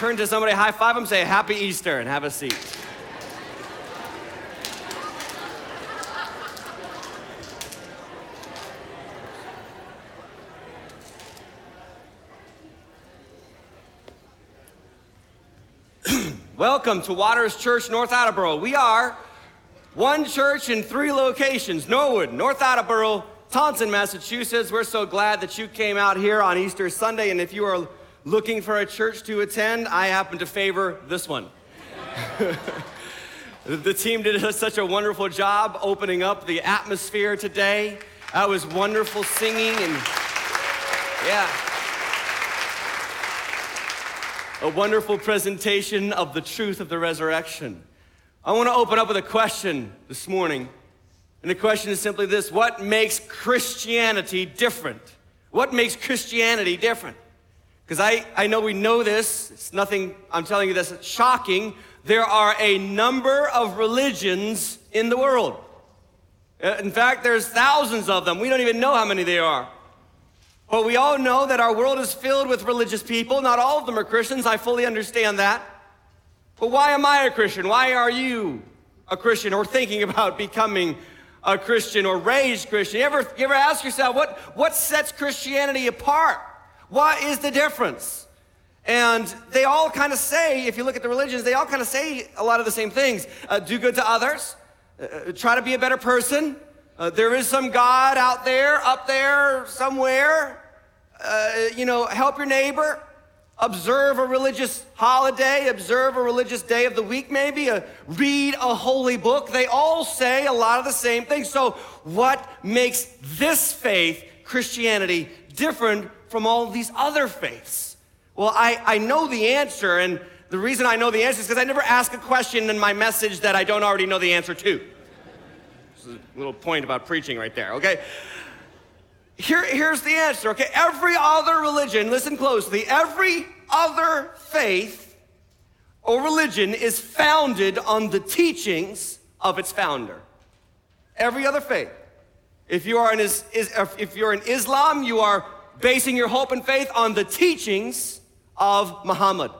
turn to somebody, high five them, say Happy Easter, and have a seat. Welcome to Waters Church, North Attleboro. We are one church in three locations Norwood, North Attleboro, Taunton, Massachusetts. We're so glad that you came out here on Easter Sunday. And if you are looking for a church to attend, I happen to favor this one. the team did such a wonderful job opening up the atmosphere today. That was wonderful singing and yeah. A wonderful presentation of the truth of the resurrection. I want to open up with a question this morning. And the question is simply this What makes Christianity different? What makes Christianity different? Because I, I know we know this, it's nothing, I'm telling you this, shocking. There are a number of religions in the world. Uh, in fact, there's thousands of them. We don't even know how many there are. But we all know that our world is filled with religious people. Not all of them are Christians. I fully understand that. But why am I a Christian? Why are you a Christian or thinking about becoming a Christian or raised Christian? You ever, you ever ask yourself, what, what sets Christianity apart? What is the difference? And they all kind of say, if you look at the religions, they all kind of say a lot of the same things. Uh, do good to others, uh, uh, try to be a better person. Uh, there is some God out there, up there, somewhere. Uh, you know, help your neighbor observe a religious holiday, observe a religious day of the week, maybe, a, read a holy book. They all say a lot of the same things. So, what makes this faith, Christianity, different from all these other faiths? Well, I, I know the answer, and the reason I know the answer is because I never ask a question in my message that I don't already know the answer to. This is a little point about preaching right there, okay? Here, here's the answer, okay? Every other religion, listen closely, every other faith or religion is founded on the teachings of its founder. Every other faith. If you are in, if you're in Islam, you are basing your hope and faith on the teachings of Muhammad.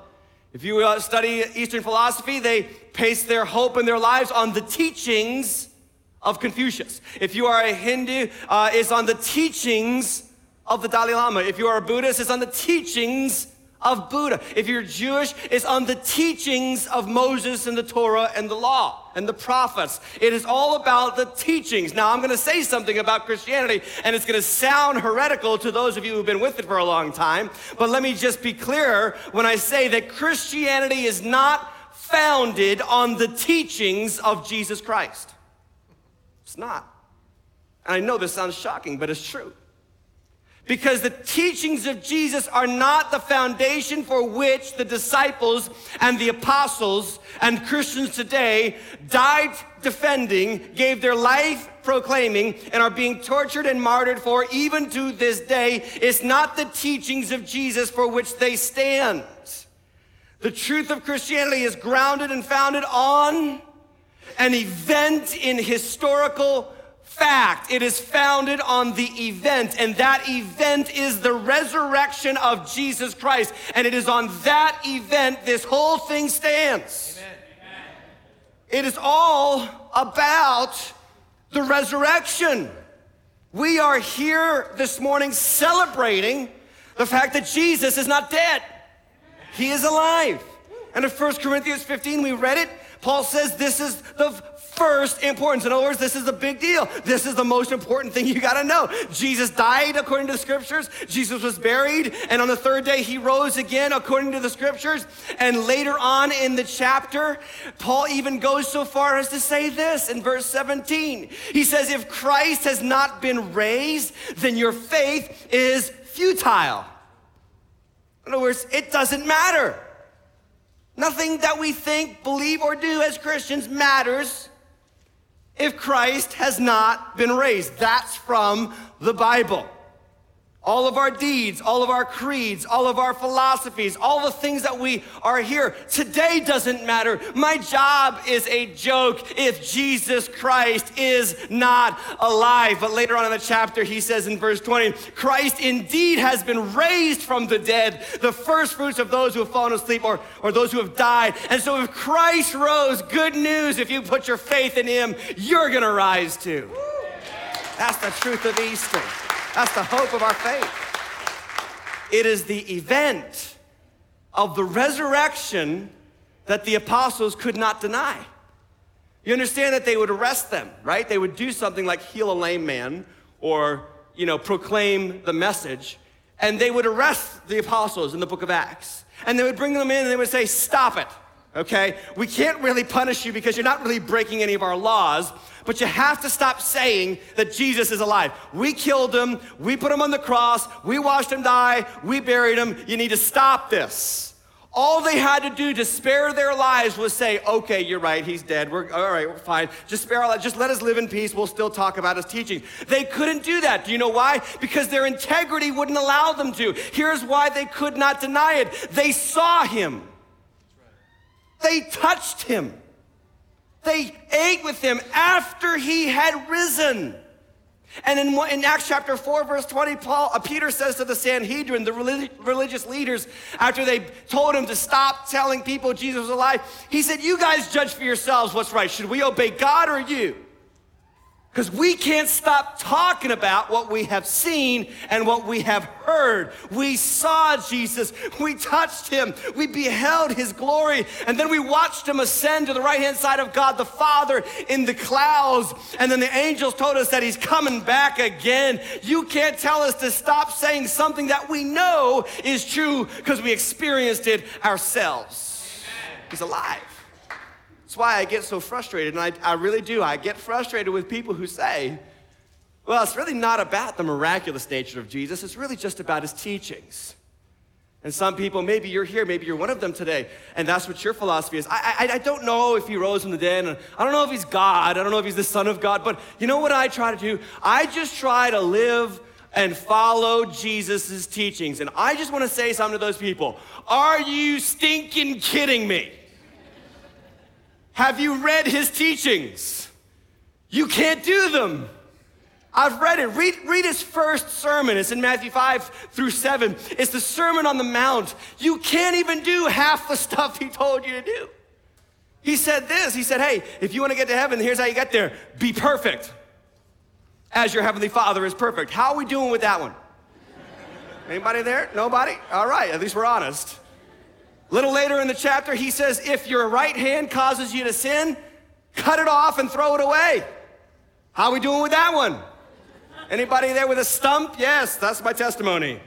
If you uh, study Eastern philosophy, they base their hope and their lives on the teachings of Confucius. If you are a Hindu, uh, it's on the teachings of the Dalai Lama. If you are a Buddhist, it's on the teachings of Buddha. If you're Jewish, it's on the teachings of Moses and the Torah and the law and the prophets. It is all about the teachings. Now, I'm going to say something about Christianity, and it's going to sound heretical to those of you who've been with it for a long time. But let me just be clear when I say that Christianity is not founded on the teachings of Jesus Christ. It's not. And I know this sounds shocking, but it's true. Because the teachings of Jesus are not the foundation for which the disciples and the apostles and Christians today died defending, gave their life proclaiming, and are being tortured and martyred for even to this day. It's not the teachings of Jesus for which they stand. The truth of Christianity is grounded and founded on an event in historical fact. It is founded on the event, and that event is the resurrection of Jesus Christ. And it is on that event this whole thing stands. Amen. It is all about the resurrection. We are here this morning celebrating the fact that Jesus is not dead, He is alive. And in 1 Corinthians 15, we read it. Paul says this is the first importance. In other words, this is a big deal. This is the most important thing you got to know. Jesus died according to the scriptures. Jesus was buried. And on the third day, he rose again according to the scriptures. And later on in the chapter, Paul even goes so far as to say this in verse 17. He says, If Christ has not been raised, then your faith is futile. In other words, it doesn't matter. Nothing that we think, believe, or do as Christians matters if Christ has not been raised. That's from the Bible. All of our deeds, all of our creeds, all of our philosophies, all the things that we are here. Today doesn't matter. My job is a joke if Jesus Christ is not alive. But later on in the chapter, he says in verse 20, Christ indeed has been raised from the dead, the first fruits of those who have fallen asleep or, or those who have died. And so if Christ rose, good news, if you put your faith in him, you're going to rise too. That's the truth of Easter. That's the hope of our faith. It is the event of the resurrection that the apostles could not deny. You understand that they would arrest them, right? They would do something like heal a lame man or, you know, proclaim the message, and they would arrest the apostles in the book of Acts. And they would bring them in and they would say, Stop it, okay? We can't really punish you because you're not really breaking any of our laws, but you have to stop saying that Jesus is alive. We killed him, we put him on the cross, we watched him die, we buried him. You need to stop this. All they had to do to spare their lives was say, okay, you're right, he's dead. We're all right, we're fine. Just spare our lives. Just let us live in peace. We'll still talk about his teachings. They couldn't do that. Do you know why? Because their integrity wouldn't allow them to. Here's why they could not deny it. They saw him. They touched him. They ate with him after he had risen. And in, in, Acts chapter 4, verse 20, Paul, uh, Peter says to the Sanhedrin, the relig- religious leaders, after they told him to stop telling people Jesus was alive, he said, You guys judge for yourselves what's right. Should we obey God or you? Because we can't stop talking about what we have seen and what we have heard. We saw Jesus, we touched him, we beheld his glory, and then we watched him ascend to the right hand side of God the Father in the clouds. And then the angels told us that he's coming back again. You can't tell us to stop saying something that we know is true because we experienced it ourselves. He's alive. That's why I get so frustrated, and I, I really do. I get frustrated with people who say, well, it's really not about the miraculous nature of Jesus, it's really just about his teachings. And some people, maybe you're here, maybe you're one of them today, and that's what your philosophy is. I, I, I, don't know if he rose from the dead, and I don't know if he's God, I don't know if he's the Son of God, but you know what I try to do? I just try to live and follow Jesus' teachings. And I just want to say something to those people Are you stinking kidding me? Have you read his teachings? You can't do them. I've read it. Read, read his first sermon. It's in Matthew 5 through 7. It's the Sermon on the Mount. You can't even do half the stuff he told you to do. He said this He said, Hey, if you want to get to heaven, here's how you get there be perfect as your heavenly Father is perfect. How are we doing with that one? Anybody there? Nobody? All right, at least we're honest. Little later in the chapter, he says, If your right hand causes you to sin, cut it off and throw it away. How are we doing with that one? Anybody there with a stump? Yes, that's my testimony.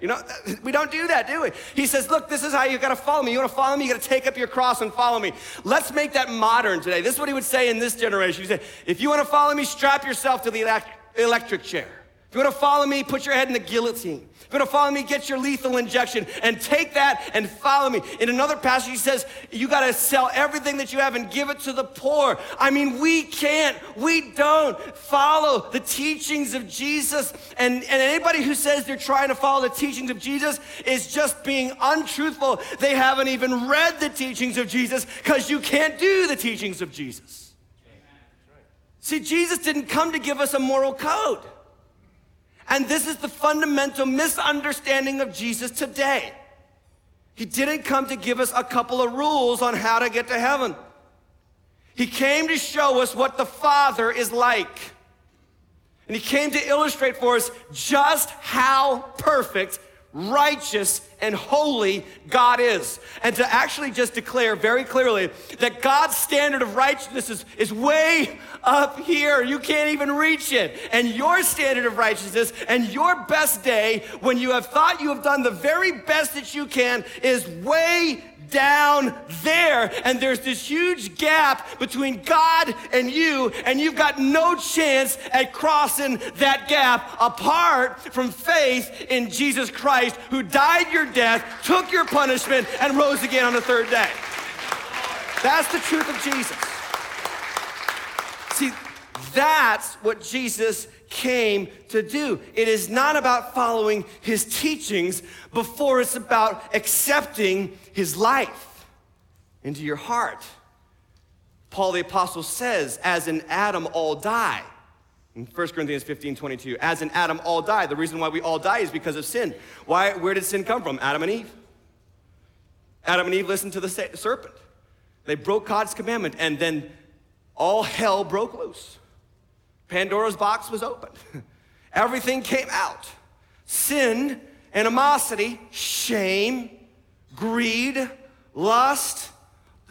You know, we don't do that, do we? He says, Look, this is how you gotta follow me. You wanna follow me? You gotta take up your cross and follow me. Let's make that modern today. This is what he would say in this generation. He said, If you wanna follow me, strap yourself to the electric chair. If you wanna follow me, put your head in the guillotine. If you're gonna follow me, get your lethal injection and take that and follow me. In another passage, he says, You gotta sell everything that you have and give it to the poor. I mean, we can't, we don't follow the teachings of Jesus. And, and anybody who says they're trying to follow the teachings of Jesus is just being untruthful. They haven't even read the teachings of Jesus because you can't do the teachings of Jesus. See, Jesus didn't come to give us a moral code. And this is the fundamental misunderstanding of Jesus today. He didn't come to give us a couple of rules on how to get to heaven. He came to show us what the Father is like. And he came to illustrate for us just how perfect righteous and holy God is. And to actually just declare very clearly that God's standard of righteousness is, is way up here. You can't even reach it. And your standard of righteousness and your best day, when you have thought you have done the very best that you can, is way down there. And there's this huge gap between God and you, and you've got no chance at crossing that gap apart from faith in Jesus Christ, who died your death, took your punishment, and rose again on the third day. That's the truth of Jesus. See, that's what Jesus came to do. It is not about following his teachings before it's about accepting his life into your heart. Paul the Apostle says, as in Adam all die. In 1 Corinthians 15, 22, as in Adam all die. The reason why we all die is because of sin. Why, where did sin come from? Adam and Eve. Adam and Eve listened to the serpent. They broke God's commandment, and then all hell broke loose. Pandora's box was opened. Everything came out. Sin, animosity, shame, greed, lust,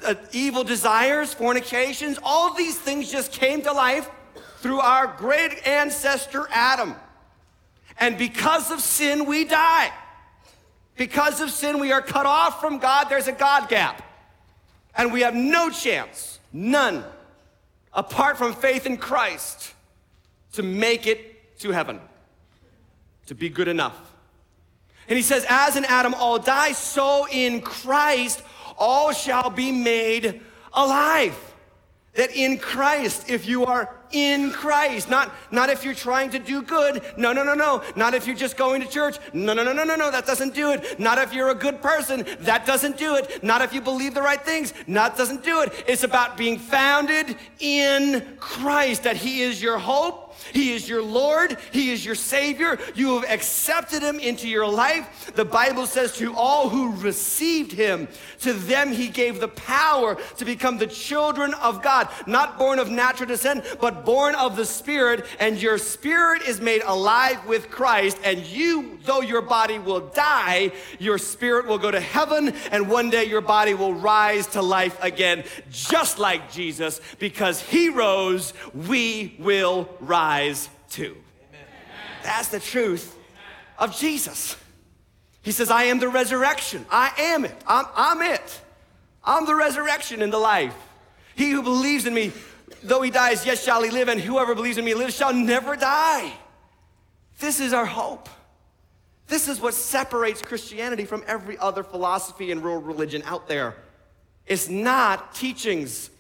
uh, evil desires, fornications, all these things just came to life through our great ancestor Adam. And because of sin, we die. Because of sin, we are cut off from God. There's a God gap. And we have no chance, none, apart from faith in Christ, to make it to heaven, to be good enough. And he says, As in Adam all die, so in Christ all shall be made alive. That in Christ, if you are in Christ, not, not if you're trying to do good, no, no, no, no, not if you're just going to church, no, no, no, no, no, no, that doesn't do it. Not if you're a good person, that doesn't do it. Not if you believe the right things, that doesn't do it. It's about being founded in Christ, that He is your hope he is your Lord. He is your Savior. You have accepted Him into your life. The Bible says, to all who received Him, to them He gave the power to become the children of God, not born of natural descent, but born of the Spirit. And your spirit is made alive with Christ. And you, though your body will die, your spirit will go to heaven. And one day your body will rise to life again, just like Jesus, because He rose, we will rise rise too. Amen. That's the truth of Jesus. He says, I am the resurrection. I am it. I'm, I'm it. I'm the resurrection and the life. He who believes in me, though he dies, yet shall he live, and whoever believes in me lives shall never die. This is our hope. This is what separates Christianity from every other philosophy and world religion out there. It's not teachings,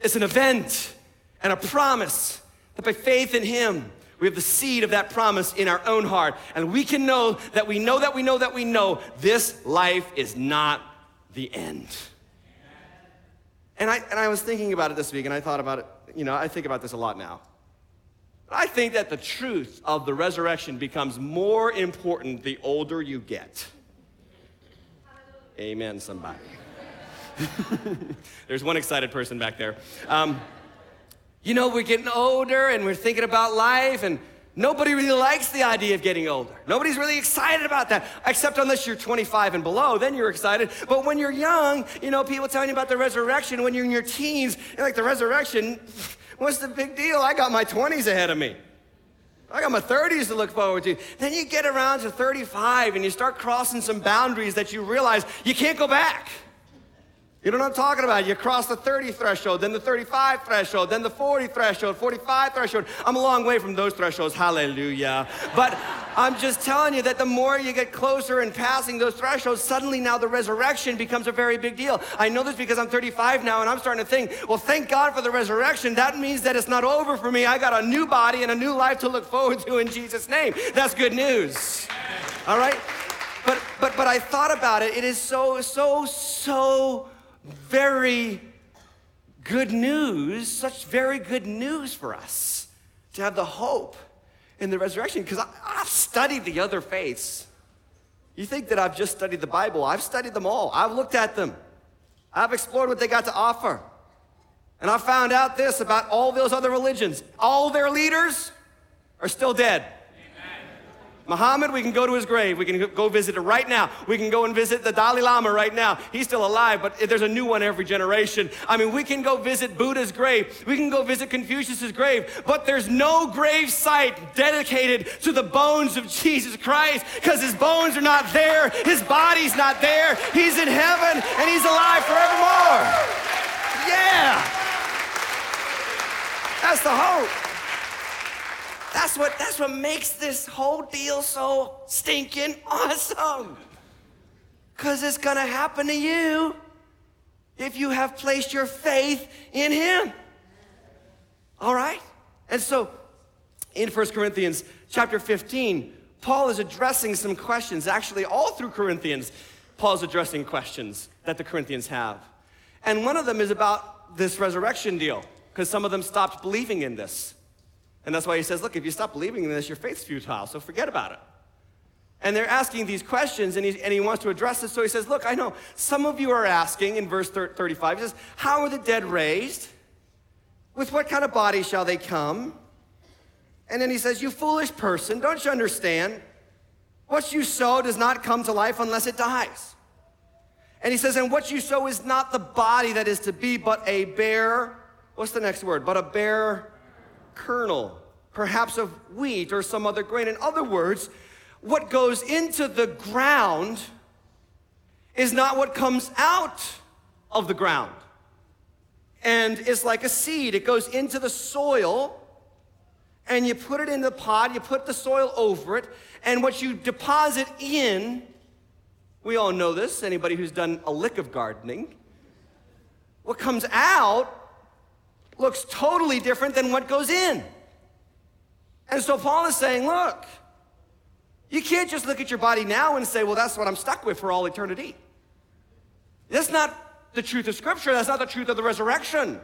it's an event and a promise that by faith in Him, we have the seed of that promise in our own heart. And we can know that we know that we know that we know this life is not the end. And I, and I was thinking about it this week, and I thought about it, you know, I think about this a lot now. But I think that the truth of the resurrection becomes more important the older you get. Amen, somebody. There's one excited person back there. Um, you know, we're getting older and we're thinking about life, and nobody really likes the idea of getting older. Nobody's really excited about that, except unless you're 25 and below, then you're excited. But when you're young, you know, people telling you about the resurrection. When you're in your teens, you're like, the resurrection, what's the big deal? I got my 20s ahead of me. I got my 30s to look forward to. Then you get around to 35 and you start crossing some boundaries that you realize you can't go back. You know what I'm talking about? You cross the 30 threshold, then the 35 threshold, then the 40 threshold, 45 threshold. I'm a long way from those thresholds, hallelujah. But I'm just telling you that the more you get closer and passing those thresholds, suddenly now the resurrection becomes a very big deal. I know this because I'm 35 now and I'm starting to think, well, thank God for the resurrection. That means that it's not over for me. I got a new body and a new life to look forward to in Jesus' name. That's good news. All right? But but but I thought about it. It is so, so, so very good news, such very good news for us to have the hope in the resurrection because I've studied the other faiths. You think that I've just studied the Bible? I've studied them all, I've looked at them, I've explored what they got to offer. And I found out this about all those other religions all their leaders are still dead. Muhammad, we can go to his grave. We can go visit it right now. We can go and visit the Dalai Lama right now. He's still alive, but there's a new one every generation. I mean, we can go visit Buddha's grave. We can go visit Confucius's grave, but there's no grave site dedicated to the bones of Jesus Christ because his bones are not there. His body's not there. He's in heaven and he's alive forevermore. Yeah. That's the hope. That's what, that's what makes this whole deal so stinking awesome. Because it's going to happen to you if you have placed your faith in Him. All right? And so, in 1 Corinthians chapter 15, Paul is addressing some questions. Actually, all through Corinthians, Paul's addressing questions that the Corinthians have. And one of them is about this resurrection deal, because some of them stopped believing in this. And that's why he says, look, if you stop believing in this, your faith's futile, so forget about it. And they're asking these questions, and he, and he wants to address it. So he says, Look, I know some of you are asking in verse 35, he says, How are the dead raised? With what kind of body shall they come? And then he says, You foolish person, don't you understand? What you sow does not come to life unless it dies. And he says, And what you sow is not the body that is to be, but a bare, what's the next word? But a bare kernel, perhaps of wheat or some other grain. In other words, what goes into the ground is not what comes out of the ground. And it's like a seed, it goes into the soil, and you put it in the pot, you put the soil over it, and what you deposit in, we all know this, anybody who's done a lick of gardening, what comes out looks totally different than what goes in. And so Paul is saying, look, you can't just look at your body now and say, well, that's what I'm stuck with for all eternity. That's not the truth of Scripture. That's not the truth of the resurrection.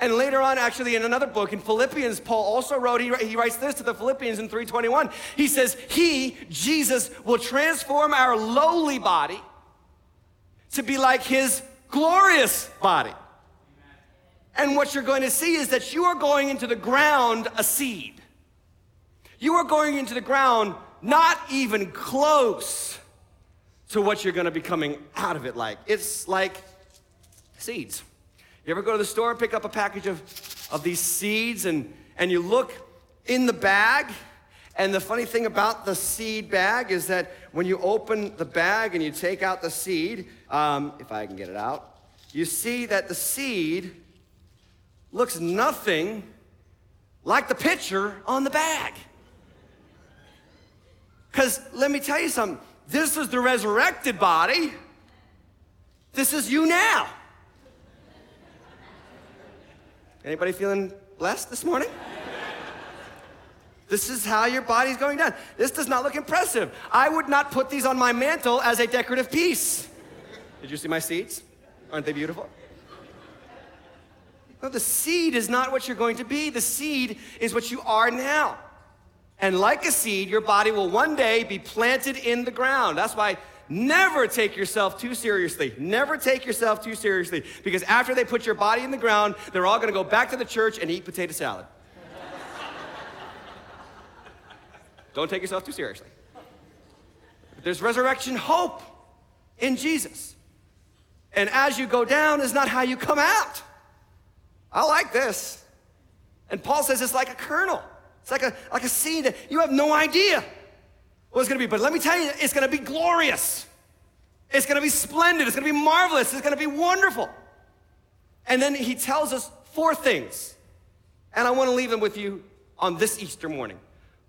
And later on, actually, in another book, in Philippians, Paul also wrote, he, he writes this to the Philippians in 321. He says, He, Jesus, will transform our lowly body to be like his glorious body. And what you're going to see is that you are going into the ground a seed. You are going into the ground not even close to what you're gonna be coming out of it like. It's like seeds. You ever go to the store and pick up a package of, of these seeds and, and you look in the bag? And the funny thing about the seed bag is that when you open the bag and you take out the seed, um, if I can get it out, you see that the seed looks nothing like the picture on the bag. Because let me tell you something this is the resurrected body, this is you now. Anybody feeling blessed this morning? This is how your body's going down. This does not look impressive. I would not put these on my mantle as a decorative piece. Did you see my seats? Aren't they beautiful? The seed is not what you're going to be. The seed is what you are now. And like a seed, your body will one day be planted in the ground. That's why never take yourself too seriously. Never take yourself too seriously. Because after they put your body in the ground, they're all gonna go back to the church and eat potato salad. Don't take yourself too seriously. There's resurrection hope in Jesus. And as you go down is not how you come out. I like this. And Paul says it's like a kernel. It's like a, like a seed that you have no idea what it's gonna be. But let me tell you, it's gonna be glorious. It's gonna be splendid. It's gonna be marvelous. It's gonna be wonderful. And then he tells us four things. And I wanna leave them with you on this Easter morning.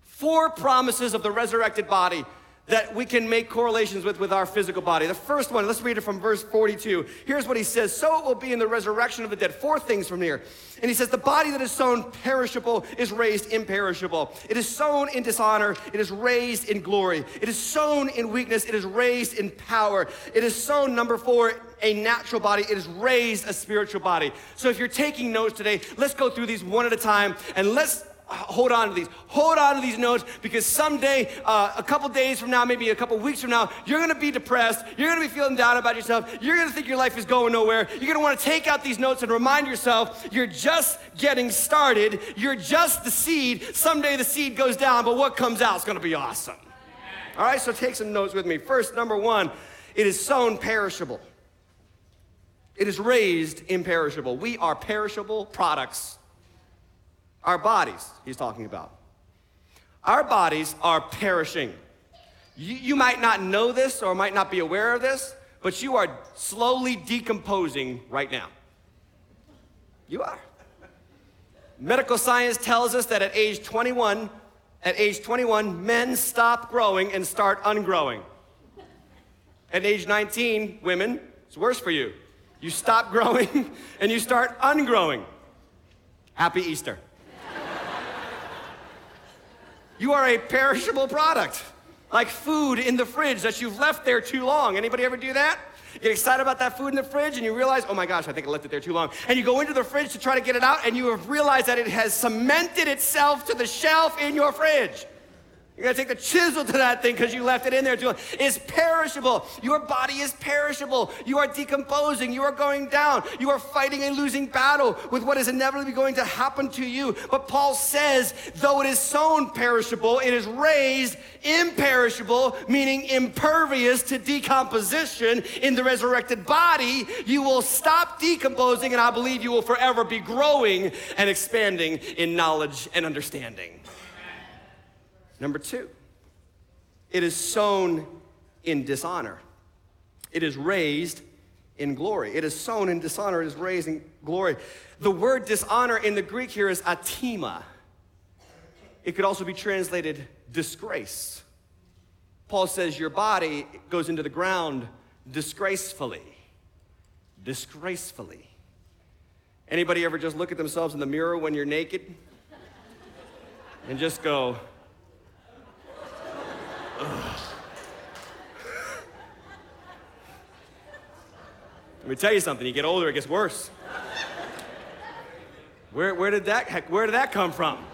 Four promises of the resurrected body that we can make correlations with with our physical body. The first one, let's read it from verse 42. Here's what he says So it will be in the resurrection of the dead. Four things from here. And he says, The body that is sown perishable is raised imperishable. It is sown in dishonor, it is raised in glory. It is sown in weakness, it is raised in power. It is sown, number four, a natural body, it is raised a spiritual body. So if you're taking notes today, let's go through these one at a time and let's hold on to these. Hold on to these notes because someday, uh, a couple days from now, maybe a couple weeks from now, you're gonna be depressed. You're gonna be feeling down about yourself. You're gonna think your life is going nowhere. You're gonna wanna take out these notes and remind yourself you're just getting started. You're just the seed. Someday the seed goes down, but what comes out is gonna be awesome. All right, so take some notes with me. First, number one, it is sown perishable. It is raised imperishable. We are perishable products our bodies, he's talking about. Our bodies are perishing. You, you, might not know this or might not be aware of this, but you are slowly decomposing right now. You are. Medical science tells us that at age 21, at age 21, men stop growing and start ungrowing. At age 19, women, it's worse for you. You stop growing and you start ungrowing. Happy Easter. You are a perishable product, like food in the fridge that you've left there too long. Anybody ever do that? You get excited about that food in the fridge and you realize, oh my gosh, I think I left it there too long. And you go into the fridge to try to get it out and you have realized that it has cemented itself to the shelf in your fridge. You gotta take the chisel to that thing because you left it in there too. It's perishable. Your body is perishable. You are decomposing. You are going down. You are fighting a losing battle with what is inevitably going to happen to you. But Paul says, though it is sown perishable, it is raised imperishable, meaning impervious to decomposition in the resurrected body. You will stop decomposing, and I believe you will forever be growing and expanding in knowledge and understanding. Number two, it is sown in dishonor. It is raised in glory. It is sown in dishonor, it is raised in glory. The word dishonor in the Greek here is atima. It could also be translated disgrace. Paul says your body goes into the ground disgracefully. Disgracefully. Anybody ever just look at themselves in the mirror when you're naked and just go, Let me tell you something, you get older, it gets worse. Where, where, did that, heck, where did that come from?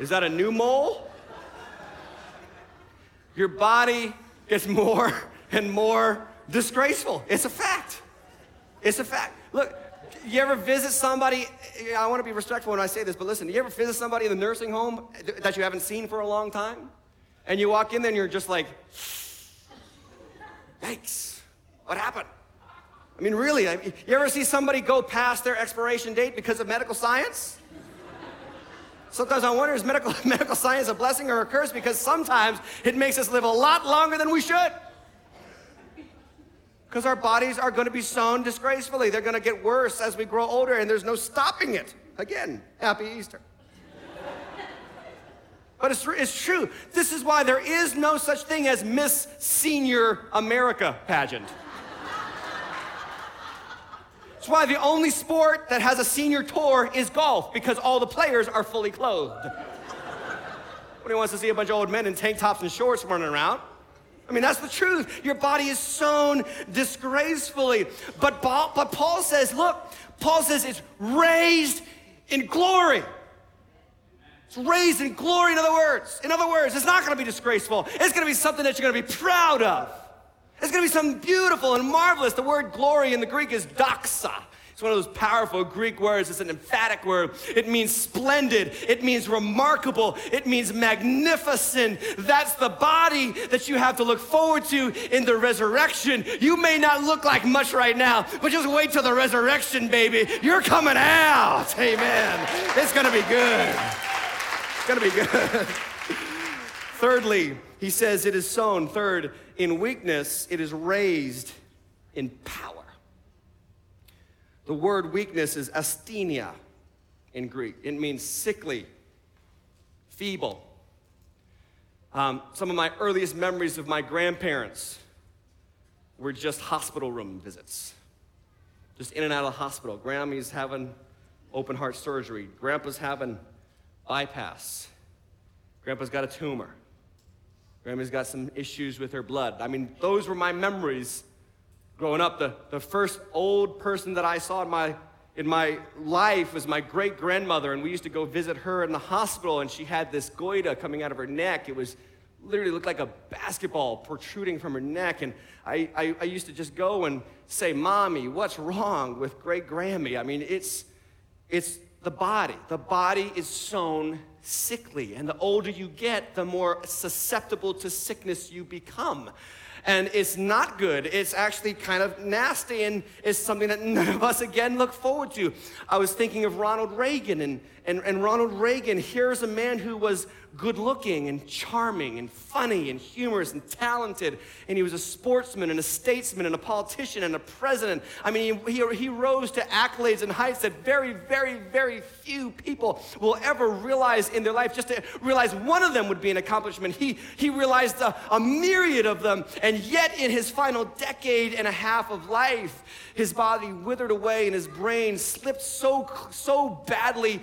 Is that a new mole? Your body gets more and more disgraceful. It's a fact. It's a fact. Look, you ever visit somebody? I want to be respectful when I say this, but listen, you ever visit somebody in the nursing home that you haven't seen for a long time? And you walk in there and you're just like, thanks. What happened? I mean, really, you ever see somebody go past their expiration date because of medical science? Sometimes I wonder is medical, medical science a blessing or a curse because sometimes it makes us live a lot longer than we should. Because our bodies are going to be sown disgracefully. They're going to get worse as we grow older, and there's no stopping it. Again, happy Easter. But it's, it's true. This is why there is no such thing as Miss Senior America pageant. It's why the only sport that has a senior tour is golf, because all the players are fully clothed. Nobody wants to see a bunch of old men in tank tops and shorts running around. I mean, that's the truth. Your body is sown disgracefully. But but Paul says, look, Paul says it's raised in glory. It's raised in glory, in other words. In other words, it's not gonna be disgraceful. It's gonna be something that you're gonna be proud of. It's gonna be something beautiful and marvelous. The word glory in the Greek is doxa. It's one of those powerful Greek words. It's an emphatic word. It means splendid. It means remarkable. It means magnificent. That's the body that you have to look forward to in the resurrection. You may not look like much right now, but just wait till the resurrection, baby. You're coming out. Amen. It's going to be good going to be good. Thirdly, he says it is sown. Third, in weakness, it is raised in power. The word weakness is asthenia in Greek. It means sickly, feeble. Um, some of my earliest memories of my grandparents were just hospital room visits. Just in and out of the hospital. Grammy's having open heart surgery. Grandpa's having bypass. Grandpa's got a tumor. Grandma's got some issues with her blood. I mean, those were my memories growing up. The, the first old person that I saw in my, in my life was my great grandmother, and we used to go visit her in the hospital, and she had this goiter coming out of her neck. It was literally looked like a basketball protruding from her neck. And I, I, I used to just go and say, Mommy, what's wrong with great Grammy? I mean, it's, it's the body. The body is sown sickly. And the older you get, the more susceptible to sickness you become. And it's not good. It's actually kind of nasty and it's something that none of us again look forward to. I was thinking of Ronald Reagan, and, and, and Ronald Reagan, here's a man who was good looking and charming and funny and humorous and talented. And he was a sportsman and a statesman and a politician and a president. I mean, he, he rose to accolades and heights that very, very, very few people will ever realize in their life. Just to realize one of them would be an accomplishment. He, he realized a, a myriad of them. And yet, in his final decade and a half of life, his body withered away and his brain slipped so, so badly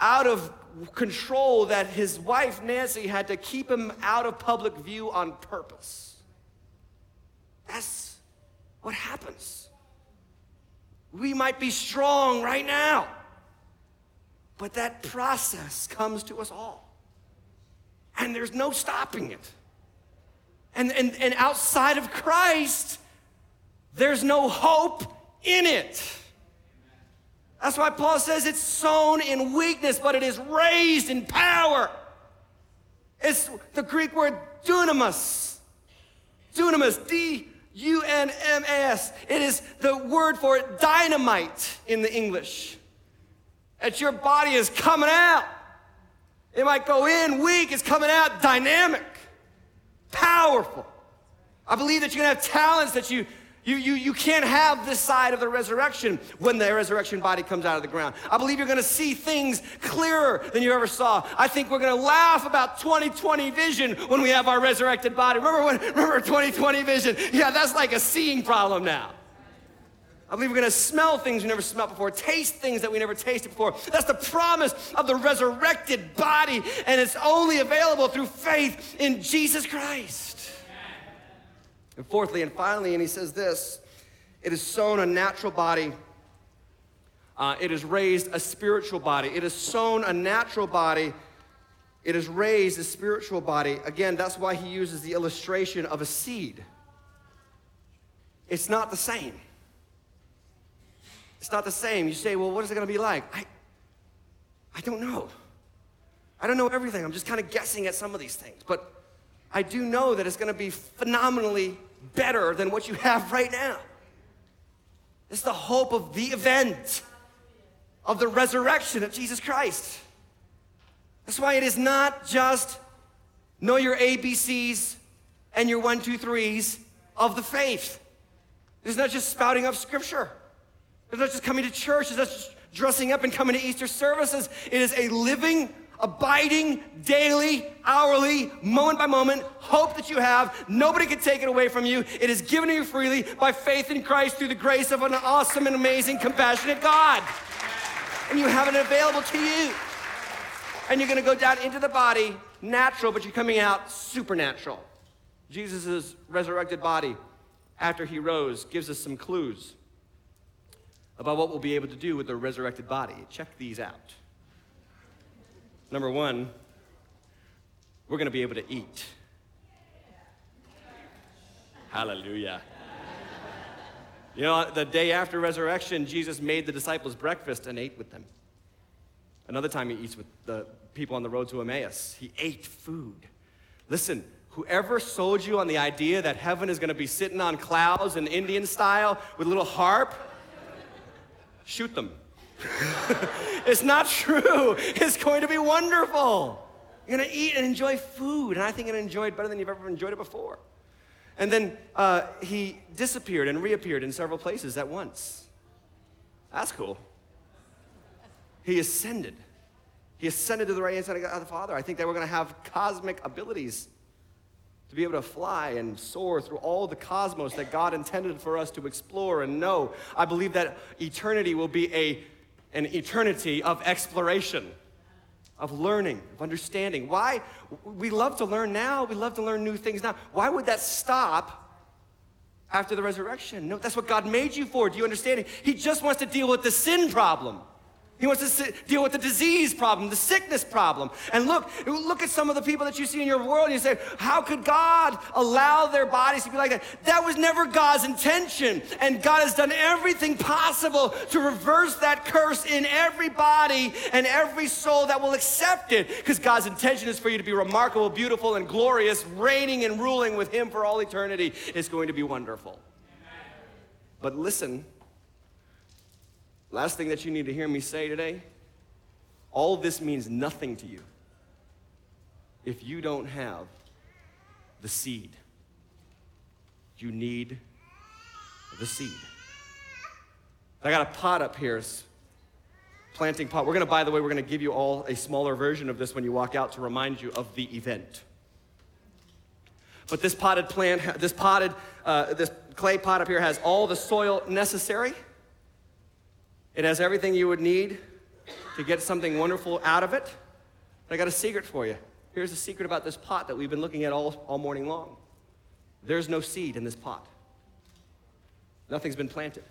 out of control that his wife Nancy had to keep him out of public view on purpose. That's what happens. We might be strong right now, but that process comes to us all. And there's no stopping it. And, and, and outside of Christ, there's no hope in it. That's why Paul says it's sown in weakness, but it is raised in power. It's the Greek word dunamis. Dunamis, D U N M A S. It is the word for dynamite in the English. That your body is coming out. It might go in weak, it's coming out dynamic, powerful. I believe that you're gonna have talents that you you, you, you can't have this side of the resurrection when the resurrection body comes out of the ground. I believe you're going to see things clearer than you ever saw. I think we're going to laugh about 2020 vision when we have our resurrected body. Remember when, remember 2020 vision? Yeah, that's like a seeing problem now. I believe we're going to smell things we never smelled before, taste things that we never tasted before. That's the promise of the resurrected body, and it's only available through faith in Jesus Christ. And fourthly and finally, and he says this it is sown a natural body. Uh, it is raised a spiritual body. It is sown a natural body. It is raised a spiritual body. Again, that's why he uses the illustration of a seed. It's not the same. It's not the same. You say, well, what is it going to be like? I, I don't know. I don't know everything. I'm just kind of guessing at some of these things. But I do know that it's going to be phenomenally better than what you have right now. It's the hope of the event of the resurrection of Jesus Christ. That's why it is not just know your ABCs and your one, two, threes of the faith. It's not just spouting up scripture. It's not just coming to church. It's not just dressing up and coming to Easter services. It is a living abiding, daily, hourly, moment by moment hope that you have. Nobody can take it away from you. It is given to you freely by faith in Christ through the grace of an awesome and amazing, compassionate God. And you have it available to you. And you're going to go down into the body natural, but you're coming out supernatural. Jesus' resurrected body, after he rose, gives us some clues about what we'll be able to do with the resurrected body. Check these out. Number one, we're going to be able to eat. Hallelujah. You know, the day after resurrection, Jesus made the disciples breakfast and ate with them. Another time he eats with the people on the road to Emmaus. He ate food. Listen, whoever sold you on the idea that heaven is going to be sitting on clouds in Indian style with a little harp, shoot them. it's not true. It's going to be wonderful. You're going to eat and enjoy food, and I think you're going to enjoy it better than you've ever enjoyed it before. And then uh, he disappeared and reappeared in several places at once. That's cool. He ascended. He ascended to the right hand side of the Father. I think that we're going to have cosmic abilities to be able to fly and soar through all the cosmos that God intended for us to explore and know. I believe that eternity will be a an eternity of exploration, of learning, of understanding. Why? We love to learn now, we love to learn new things now. Why would that stop after the resurrection? No, that's what God made you for. Do you understand? He just wants to deal with the sin problem. He wants to deal with the disease problem, the sickness problem. And look, look at some of the people that you see in your world and you say, how could God allow their bodies to be like that? That was never God's intention. And God has done everything possible to reverse that curse in every body and every soul that will accept it. Because God's intention is for you to be remarkable, beautiful, and glorious, reigning and ruling with Him for all eternity. It's going to be wonderful. But listen, Last thing that you need to hear me say today all this means nothing to you if you don't have the seed. You need the seed. I got a pot up here, planting pot. We're gonna, by the way, we're gonna give you all a smaller version of this when you walk out to remind you of the event. But this potted plant, this potted, uh, this clay pot up here has all the soil necessary. It has everything you would need to get something wonderful out of it. But I got a secret for you. Here's the secret about this pot that we've been looking at all, all morning long. There's no seed in this pot. Nothing's been planted.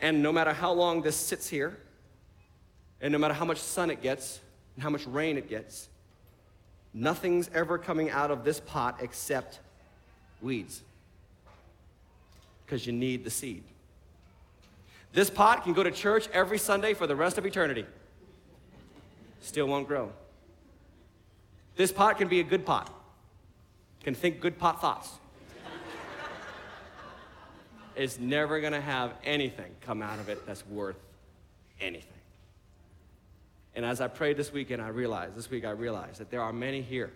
And no matter how long this sits here, and no matter how much sun it gets, and how much rain it gets, nothing's ever coming out of this pot except weeds. Because you need the seed. This pot can go to church every Sunday for the rest of eternity. Still won't grow. This pot can be a good pot, can think good pot thoughts. it's never gonna have anything come out of it that's worth anything. And as I prayed this weekend, I realized, this week I realized that there are many here.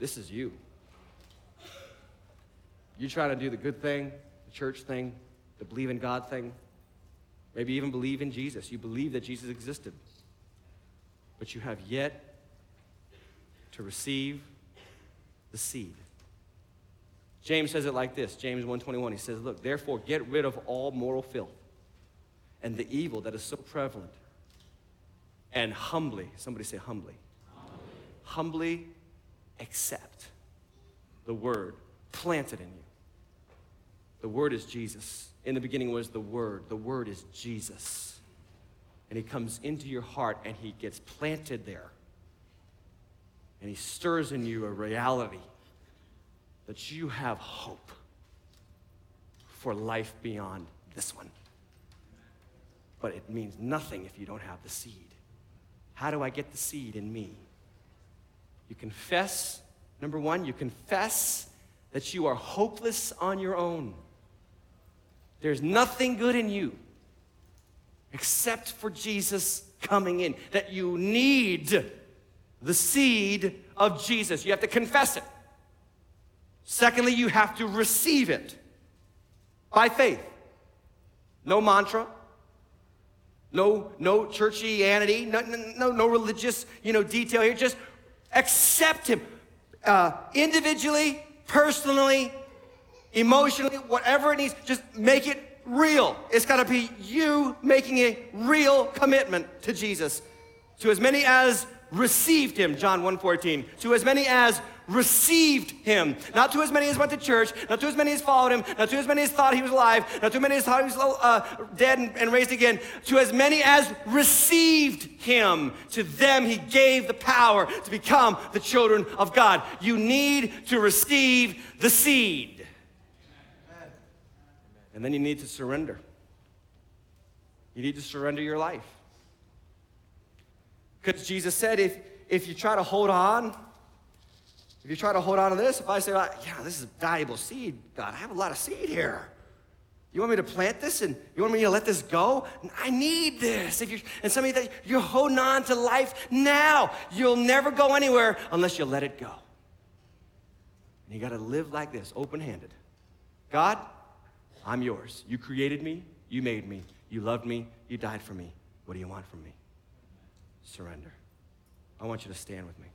This is you. You trying to do the good thing, the church thing, the believe in God thing, maybe even believe in Jesus. You believe that Jesus existed. But you have yet to receive the seed. James says it like this James 1:21 he says look therefore get rid of all moral filth and the evil that is so prevalent and humbly, somebody say humbly, humbly, humbly accept the word planted in you. The word is Jesus. In the beginning was the word. The word is Jesus. And he comes into your heart and he gets planted there. And he stirs in you a reality that you have hope for life beyond this one. But it means nothing if you don't have the seed. How do I get the seed in me? You confess, number one, you confess that you are hopeless on your own. There's nothing good in you except for Jesus coming in, that you need the seed of Jesus. You have to confess it. Secondly, you have to receive it by faith. No mantra, no, no churchianity, no, no, no religious, you know, detail here. Just accept him uh, individually, personally, emotionally, whatever it needs. Just make it real. It's got to be you making a real commitment to Jesus. To as many as received him, John 1:14. To as many as received him. Not to as many as went to church, not to as many as followed him, not to as many as thought he was alive, not to as many as thought he was uh, dead and, and raised again. To as many as received him, to them he gave the power to become the children of God. You need to receive the seed. And then you need to surrender. You need to surrender your life. Because Jesus said, if, if you try to hold on, if you try to hold on to this, if I say, yeah, this is valuable seed, God, I have a lot of seed here. You want me to plant this and you want me to let this go? I need this. If you're, and some of you you're holding on to life now. You'll never go anywhere unless you let it go. And you got to live like this, open-handed. God, I'm yours. You created me, you made me, you loved me, you died for me. What do you want from me? surrender. I want you to stand with me.